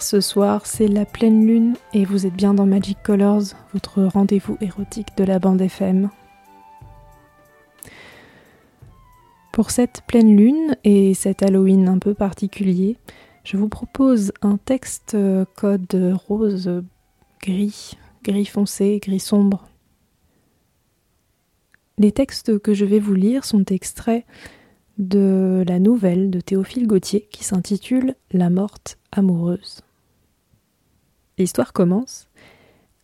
Ce soir c'est la pleine lune et vous êtes bien dans Magic Colors, votre rendez-vous érotique de la bande FM. Pour cette pleine lune et cet Halloween un peu particulier, je vous propose un texte euh, code rose gris, gris foncé, gris sombre. Les textes que je vais vous lire sont extraits de la nouvelle de Théophile Gautier qui s'intitule La morte amoureuse. L'histoire commence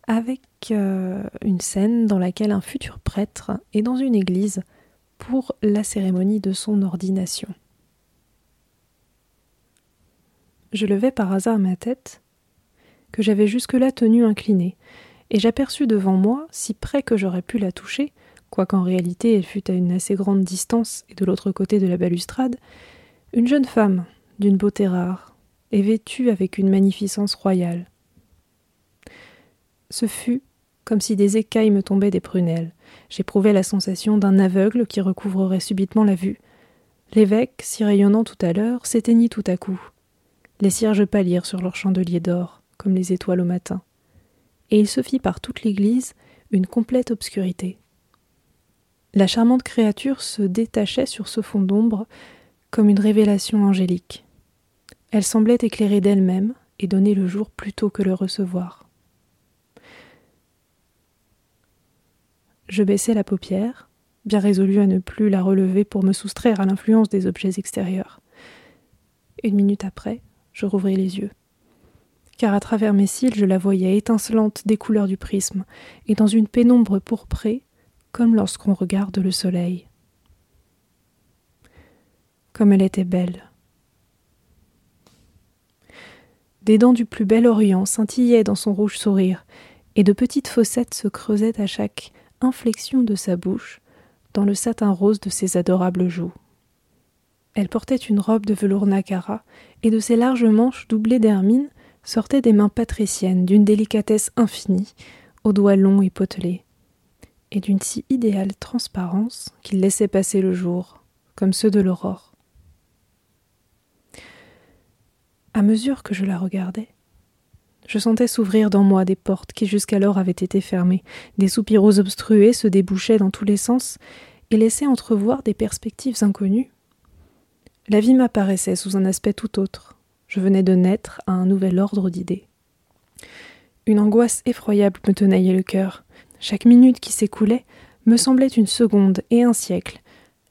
avec euh, une scène dans laquelle un futur prêtre est dans une église pour la cérémonie de son ordination. Je levai par hasard ma tête, que j'avais jusque-là tenue inclinée, et j'aperçus devant moi, si près que j'aurais pu la toucher, quoiqu'en réalité elle fût à une assez grande distance et de l'autre côté de la balustrade, une jeune femme d'une beauté rare, et vêtue avec une magnificence royale. Ce fut comme si des écailles me tombaient des prunelles. J'éprouvais la sensation d'un aveugle qui recouvrerait subitement la vue. L'évêque, si rayonnant tout à l'heure, s'éteignit tout à coup. Les cierges pâlirent sur leurs chandeliers d'or, comme les étoiles au matin. Et il se fit par toute l'église une complète obscurité. La charmante créature se détachait sur ce fond d'ombre comme une révélation angélique. Elle semblait éclairer d'elle-même et donner le jour plutôt que le recevoir. Je baissai la paupière, bien résolu à ne plus la relever pour me soustraire à l'influence des objets extérieurs. Une minute après, je rouvris les yeux. Car à travers mes cils, je la voyais étincelante des couleurs du prisme, et dans une pénombre pourprée, comme lorsqu'on regarde le soleil. Comme elle était belle. Des dents du plus bel Orient scintillaient dans son rouge sourire, et de petites fossettes se creusaient à chaque inflexion de sa bouche, dans le satin rose de ses adorables joues. Elle portait une robe de velours nacara, et de ses larges manches doublées d'hermine sortaient des mains patriciennes d'une délicatesse infinie, aux doigts longs et potelés, et d'une si idéale transparence qu'il laissait passer le jour, comme ceux de l'aurore. À mesure que je la regardais, je sentais s'ouvrir dans moi des portes qui jusqu'alors avaient été fermées, des soupiraux obstrués se débouchaient dans tous les sens et laissaient entrevoir des perspectives inconnues. La vie m'apparaissait sous un aspect tout autre. Je venais de naître à un nouvel ordre d'idées. Une angoisse effroyable me tenaillait le cœur. Chaque minute qui s'écoulait me semblait une seconde et un siècle.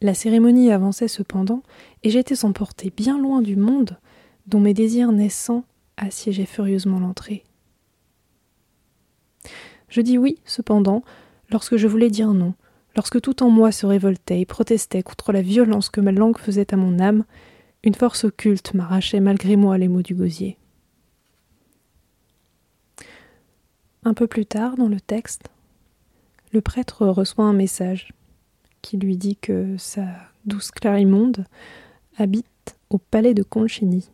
La cérémonie avançait cependant, et j'étais emporté bien loin du monde dont mes désirs naissants assiégeaient furieusement l'entrée. Je dis oui, cependant, lorsque je voulais dire non, lorsque tout en moi se révoltait et protestait contre la violence que ma langue faisait à mon âme, une force occulte m'arrachait malgré moi les mots du gosier. Un peu plus tard, dans le texte, le prêtre reçoit un message qui lui dit que sa douce Clarimonde habite au palais de Concini.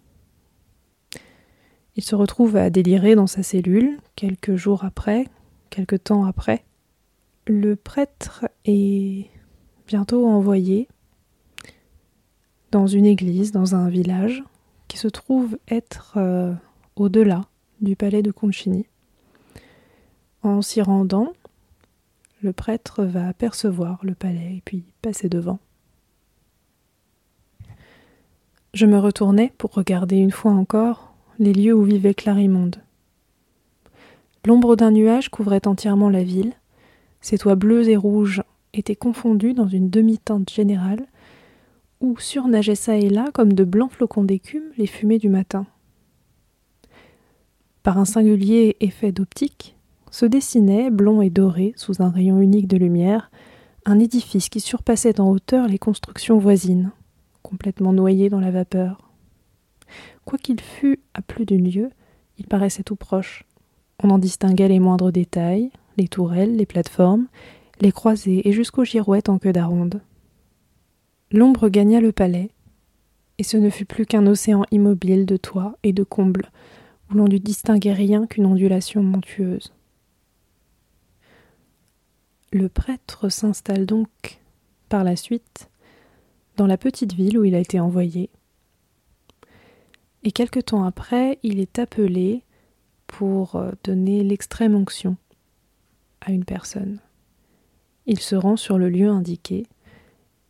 Il se retrouve à délirer dans sa cellule, quelques jours après, quelque temps après. Le prêtre est bientôt envoyé dans une église, dans un village, qui se trouve être euh, au-delà du palais de Concini. En s'y rendant, le prêtre va apercevoir le palais et puis passer devant. Je me retournai pour regarder une fois encore les lieux où vivait Clarimonde. L'ombre d'un nuage couvrait entièrement la ville, ses toits bleus et rouges étaient confondus dans une demi-teinte générale, où surnageaient çà et là, comme de blancs flocons d'écume, les fumées du matin. Par un singulier effet d'optique, se dessinait, blond et doré, sous un rayon unique de lumière, un édifice qui surpassait en hauteur les constructions voisines, complètement noyé dans la vapeur. Quoiqu'il fût à plus d'une lieue, il paraissait tout proche. On en distinguait les moindres détails, les tourelles, les plateformes, les croisées et jusqu'aux girouettes en queue d'aronde. L'ombre gagna le palais, et ce ne fut plus qu'un océan immobile de toits et de combles, où l'on ne distinguait rien qu'une ondulation montueuse. Le prêtre s'installe donc, par la suite, dans la petite ville où il a été envoyé, et quelque temps après, il est appelé pour euh, donner l'extrême onction à une personne. Il se rend sur le lieu indiqué,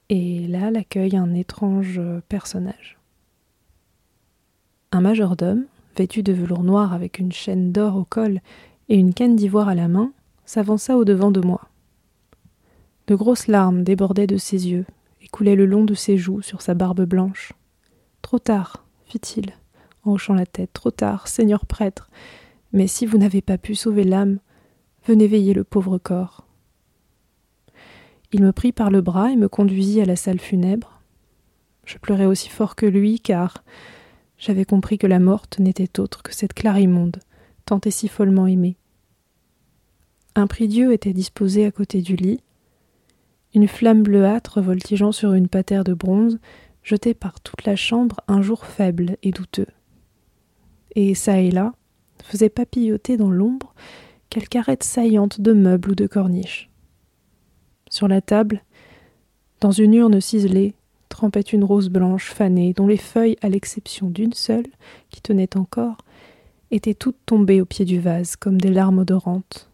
et là l'accueille un étrange euh, personnage. Un majordome, vêtu de velours noir avec une chaîne d'or au col et une canne d'ivoire à la main, s'avança au devant de moi. De grosses larmes débordaient de ses yeux et coulaient le long de ses joues sur sa barbe blanche. Trop tard, fit-il, en hochant la tête, trop tard, seigneur prêtre. Mais si vous n'avez pas pu sauver l'âme, venez veiller le pauvre corps. Il me prit par le bras et me conduisit à la salle funèbre. Je pleurais aussi fort que lui, car j'avais compris que la morte n'était autre que cette Clarimonde, tant et si follement aimée. Un prie-dieu était disposé à côté du lit, une flamme bleuâtre voltigeant sur une patère de bronze jetait par toute la chambre un jour faible et douteux. Et çà et là faisait papilloter dans l'ombre quelque arête saillante de meubles ou de corniches. Sur la table, dans une urne ciselée, trempait une rose blanche fanée, dont les feuilles, à l'exception d'une seule, qui tenait encore, étaient toutes tombées au pied du vase, comme des larmes odorantes.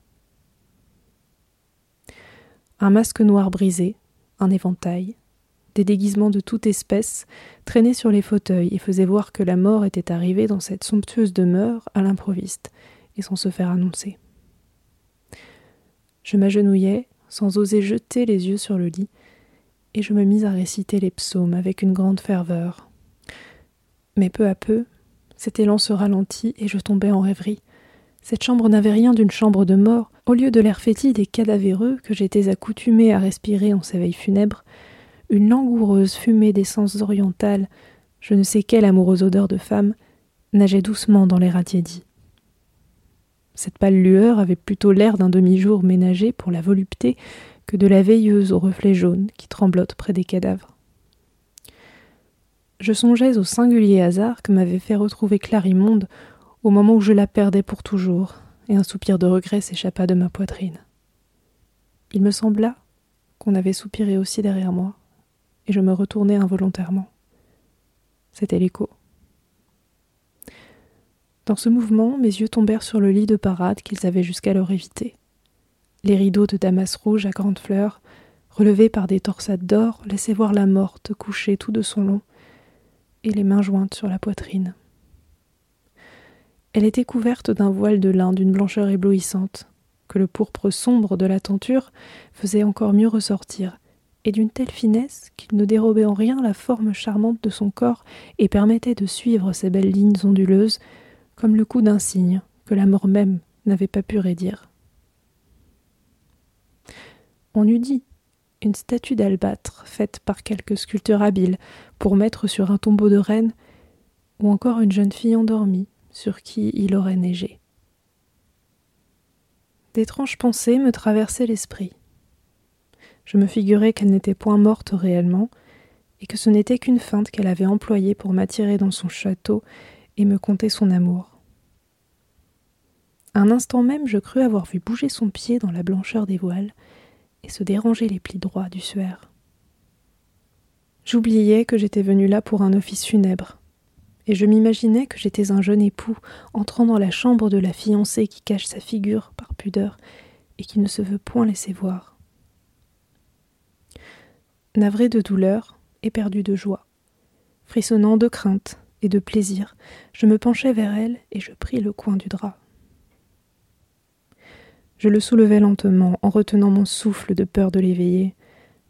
Un masque noir brisé, un éventail, des déguisements de toute espèce traînaient sur les fauteuils et faisaient voir que la mort était arrivée dans cette somptueuse demeure à l'improviste et sans se faire annoncer. Je m'agenouillai, sans oser jeter les yeux sur le lit, et je me mis à réciter les psaumes avec une grande ferveur. Mais peu à peu, cet élan se ralentit et je tombai en rêverie. Cette chambre n'avait rien d'une chambre de mort. Au lieu de l'air fétide et cadavéreux que j'étais accoutumé à respirer en ces veilles funèbres, une langoureuse fumée d'essence orientale, je ne sais quelle amoureuse odeur de femme, nageait doucement dans l'air attiédi. Cette pâle lueur avait plutôt l'air d'un demi-jour ménagé pour la volupté que de la veilleuse aux reflets jaunes qui tremblote près des cadavres. Je songeais au singulier hasard que m'avait fait retrouver Clarimonde au moment où je la perdais pour toujours, et un soupir de regret s'échappa de ma poitrine. Il me sembla qu'on avait soupiré aussi derrière moi, et je me retournai involontairement. C'était l'écho. Dans ce mouvement, mes yeux tombèrent sur le lit de parade qu'ils avaient jusqu'alors évité. Les rideaux de damas rouge à grandes fleurs, relevés par des torsades d'or, laissaient voir la morte couchée tout de son long, et les mains jointes sur la poitrine. Elle était couverte d'un voile de lin d'une blancheur éblouissante, que le pourpre sombre de la tenture faisait encore mieux ressortir, et d'une telle finesse qu'il ne dérobait en rien la forme charmante de son corps et permettait de suivre ses belles lignes onduleuses comme le coup d'un cygne que la mort même n'avait pas pu raidir. On eût dit une statue d'albâtre faite par quelque sculpteur habile pour mettre sur un tombeau de reine, ou encore une jeune fille endormie sur qui il aurait neigé. D'étranges pensées me traversaient l'esprit. Je me figurais qu'elle n'était point morte réellement, et que ce n'était qu'une feinte qu'elle avait employée pour m'attirer dans son château et me conter son amour. Un instant même, je crus avoir vu bouger son pied dans la blancheur des voiles et se déranger les plis droits du suaire. J'oubliais que j'étais venu là pour un office funèbre, et je m'imaginais que j'étais un jeune époux entrant dans la chambre de la fiancée qui cache sa figure par pudeur et qui ne se veut point laisser voir navré de douleur, éperdu de joie. Frissonnant de crainte et de plaisir, je me penchai vers elle et je pris le coin du drap. Je le soulevai lentement en retenant mon souffle de peur de l'éveiller.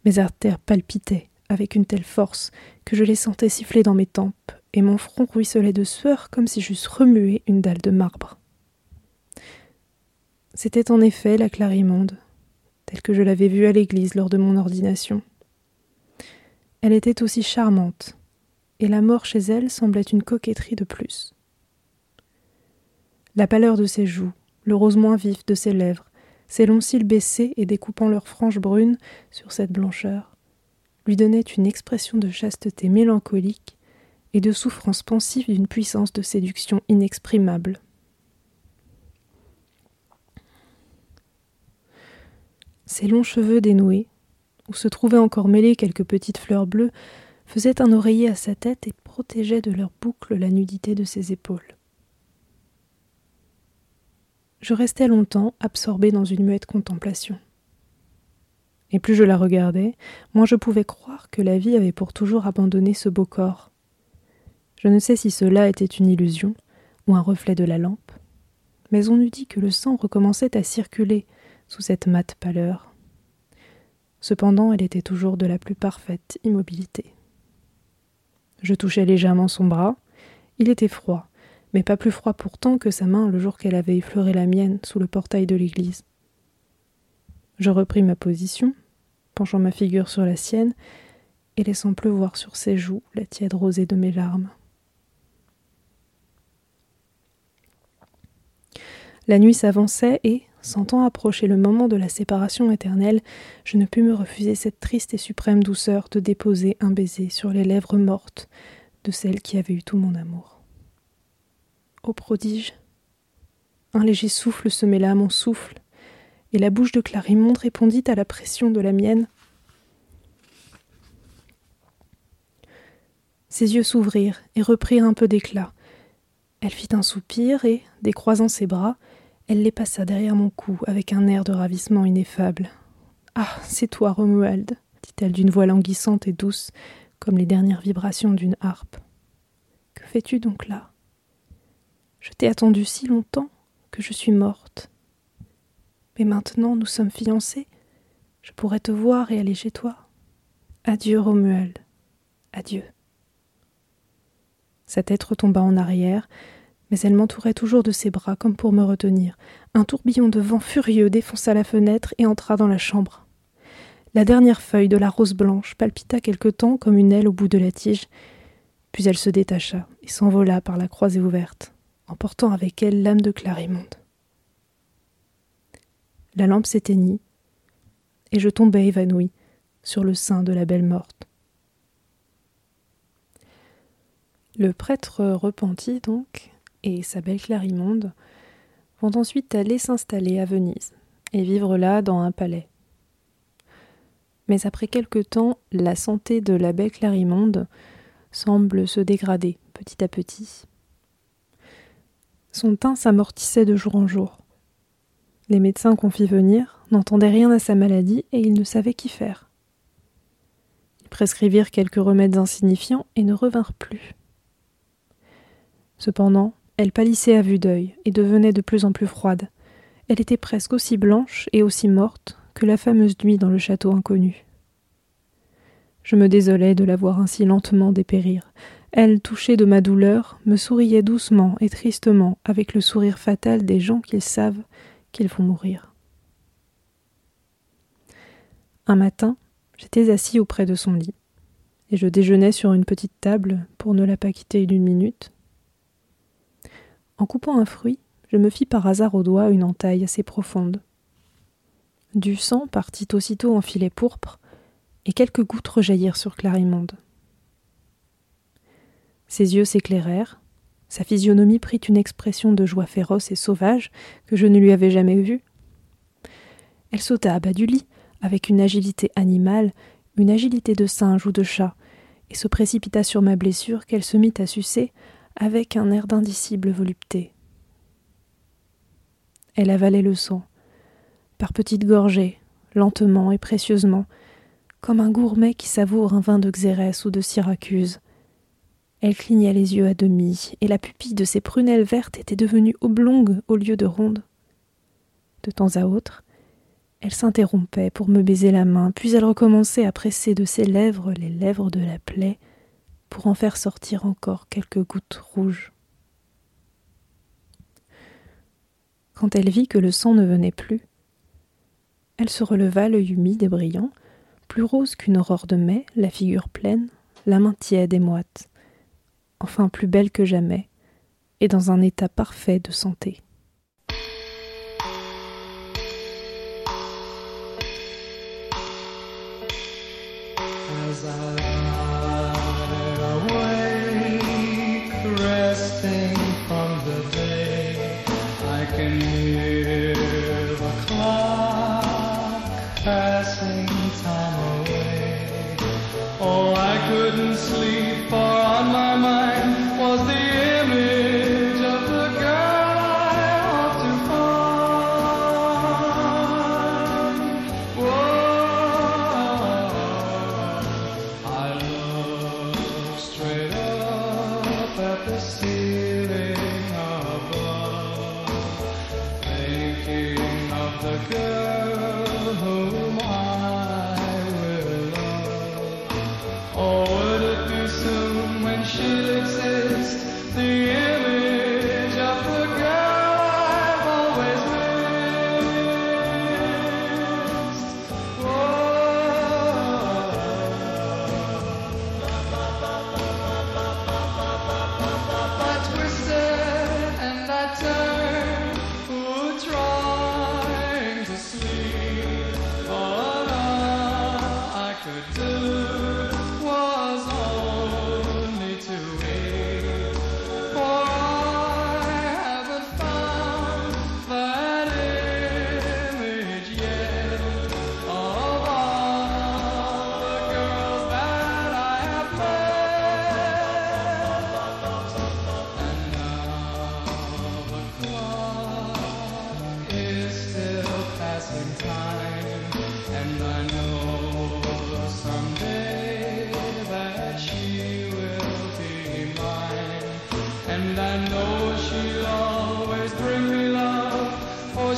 Mes artères palpitaient avec une telle force que je les sentais siffler dans mes tempes, et mon front ruisselait de sueur comme si j'eusse remué une dalle de marbre. C'était en effet la Clarimonde, telle que je l'avais vue à l'église lors de mon ordination. Elle était aussi charmante, et la mort chez elle semblait une coquetterie de plus. La pâleur de ses joues, le rose moins vif de ses lèvres, ses longs cils baissés et découpant leurs franges brunes sur cette blancheur, lui donnaient une expression de chasteté mélancolique et de souffrance pensive d'une puissance de séduction inexprimable. Ses longs cheveux dénoués, où se trouvaient encore mêlées quelques petites fleurs bleues, faisaient un oreiller à sa tête et protégeaient de leurs boucles la nudité de ses épaules. Je restais longtemps absorbé dans une muette contemplation. Et plus je la regardais, moins je pouvais croire que la vie avait pour toujours abandonné ce beau corps. Je ne sais si cela était une illusion ou un reflet de la lampe, mais on eût dit que le sang recommençait à circuler sous cette mate pâleur. Cependant, elle était toujours de la plus parfaite immobilité. Je touchais légèrement son bras. Il était froid, mais pas plus froid pourtant que sa main le jour qu'elle avait effleuré la mienne sous le portail de l'église. Je repris ma position, penchant ma figure sur la sienne et laissant pleuvoir sur ses joues la tiède rosée de mes larmes. La nuit s'avançait et, sentant approcher le moment de la séparation éternelle, je ne pus me refuser cette triste et suprême douceur de déposer un baiser sur les lèvres mortes de celle qui avait eu tout mon amour. Ô prodige Un léger souffle se mêla à mon souffle, et la bouche de Clarimonde répondit à la pression de la mienne. Ses yeux s'ouvrirent et reprirent un peu d'éclat. Elle fit un soupir et, décroisant ses bras, elle les passa derrière mon cou avec un air de ravissement ineffable. Ah, c'est toi, Romuald, dit-elle d'une voix languissante et douce, comme les dernières vibrations d'une harpe. Que fais-tu donc là? Je t'ai attendu si longtemps que je suis morte. Mais maintenant nous sommes fiancés. Je pourrais te voir et aller chez toi. Adieu, Romuald. Adieu. Sa tête retomba en arrière, mais elle m'entourait toujours de ses bras comme pour me retenir. Un tourbillon de vent furieux défonça la fenêtre et entra dans la chambre. La dernière feuille de la rose blanche palpita quelque temps comme une aile au bout de la tige, puis elle se détacha et s'envola par la croisée ouverte, emportant avec elle l'âme de Clarimonde. La lampe s'éteignit, et je tombai évanoui sur le sein de la belle morte. Le prêtre repenti, donc, et sa belle Clarimonde vont ensuite aller s'installer à Venise et vivre là dans un palais. Mais après quelque temps, la santé de la belle Clarimonde semble se dégrader petit à petit. Son teint s'amortissait de jour en jour. Les médecins qu'on fit venir n'entendaient rien à sa maladie et ils ne savaient qu'y faire. Ils prescrivirent quelques remèdes insignifiants et ne revinrent plus. Cependant, elle pâlissait à vue d'œil et devenait de plus en plus froide. Elle était presque aussi blanche et aussi morte que la fameuse nuit dans le château inconnu. Je me désolais de la voir ainsi lentement dépérir. Elle, touchée de ma douleur, me souriait doucement et tristement avec le sourire fatal des gens qui savent qu'ils vont mourir. Un matin, j'étais assis auprès de son lit, et je déjeunais sur une petite table pour ne la pas quitter d'une minute. En coupant un fruit, je me fis par hasard au doigt une entaille assez profonde. Du sang partit aussitôt en filet pourpre, et quelques gouttes rejaillirent sur Clarimonde. Ses yeux s'éclairèrent, sa physionomie prit une expression de joie féroce et sauvage que je ne lui avais jamais vue. Elle sauta à bas du lit, avec une agilité animale, une agilité de singe ou de chat, et se précipita sur ma blessure qu'elle se mit à sucer avec un air d'indicible volupté. Elle avalait le sang, par petites gorgées, lentement et précieusement, comme un gourmet qui savoure un vin de Xérès ou de Syracuse, elle clignait les yeux à demi, et la pupille de ses prunelles vertes était devenue oblongue au lieu de ronde. De temps à autre, elle s'interrompait pour me baiser la main, puis elle recommençait à presser de ses lèvres les lèvres de la plaie pour en faire sortir encore quelques gouttes rouges. Quand elle vit que le sang ne venait plus, elle se releva l'œil humide et brillant, plus rose qu'une aurore de mai, la figure pleine, la main tiède et moite, enfin plus belle que jamais, et dans un état parfait de santé. from the day I can the good.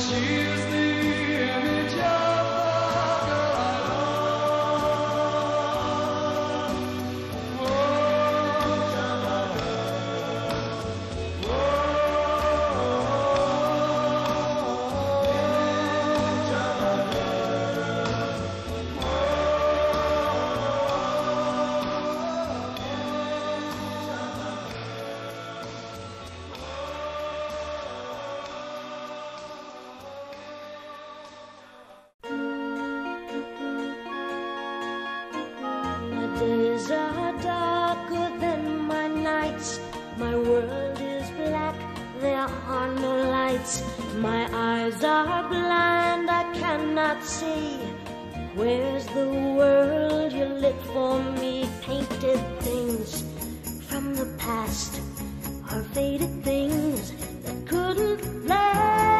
those My world is black, there are no lights. My eyes are blind, I cannot see. Where's the world you lit for me? Painted things from the past are faded things that couldn't last.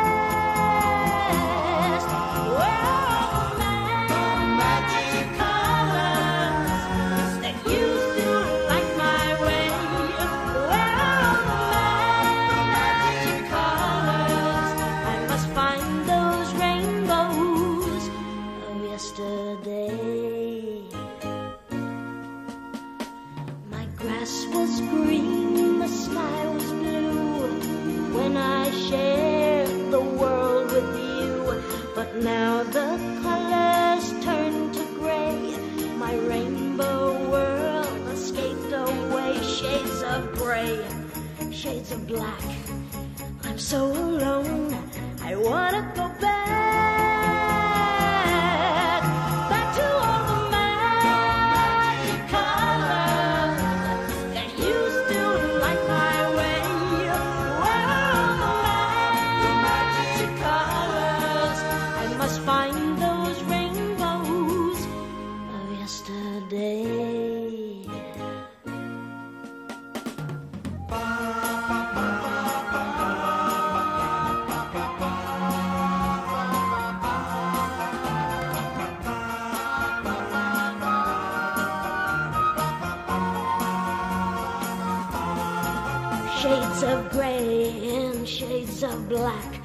grey and shades of black.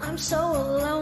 I'm so alone.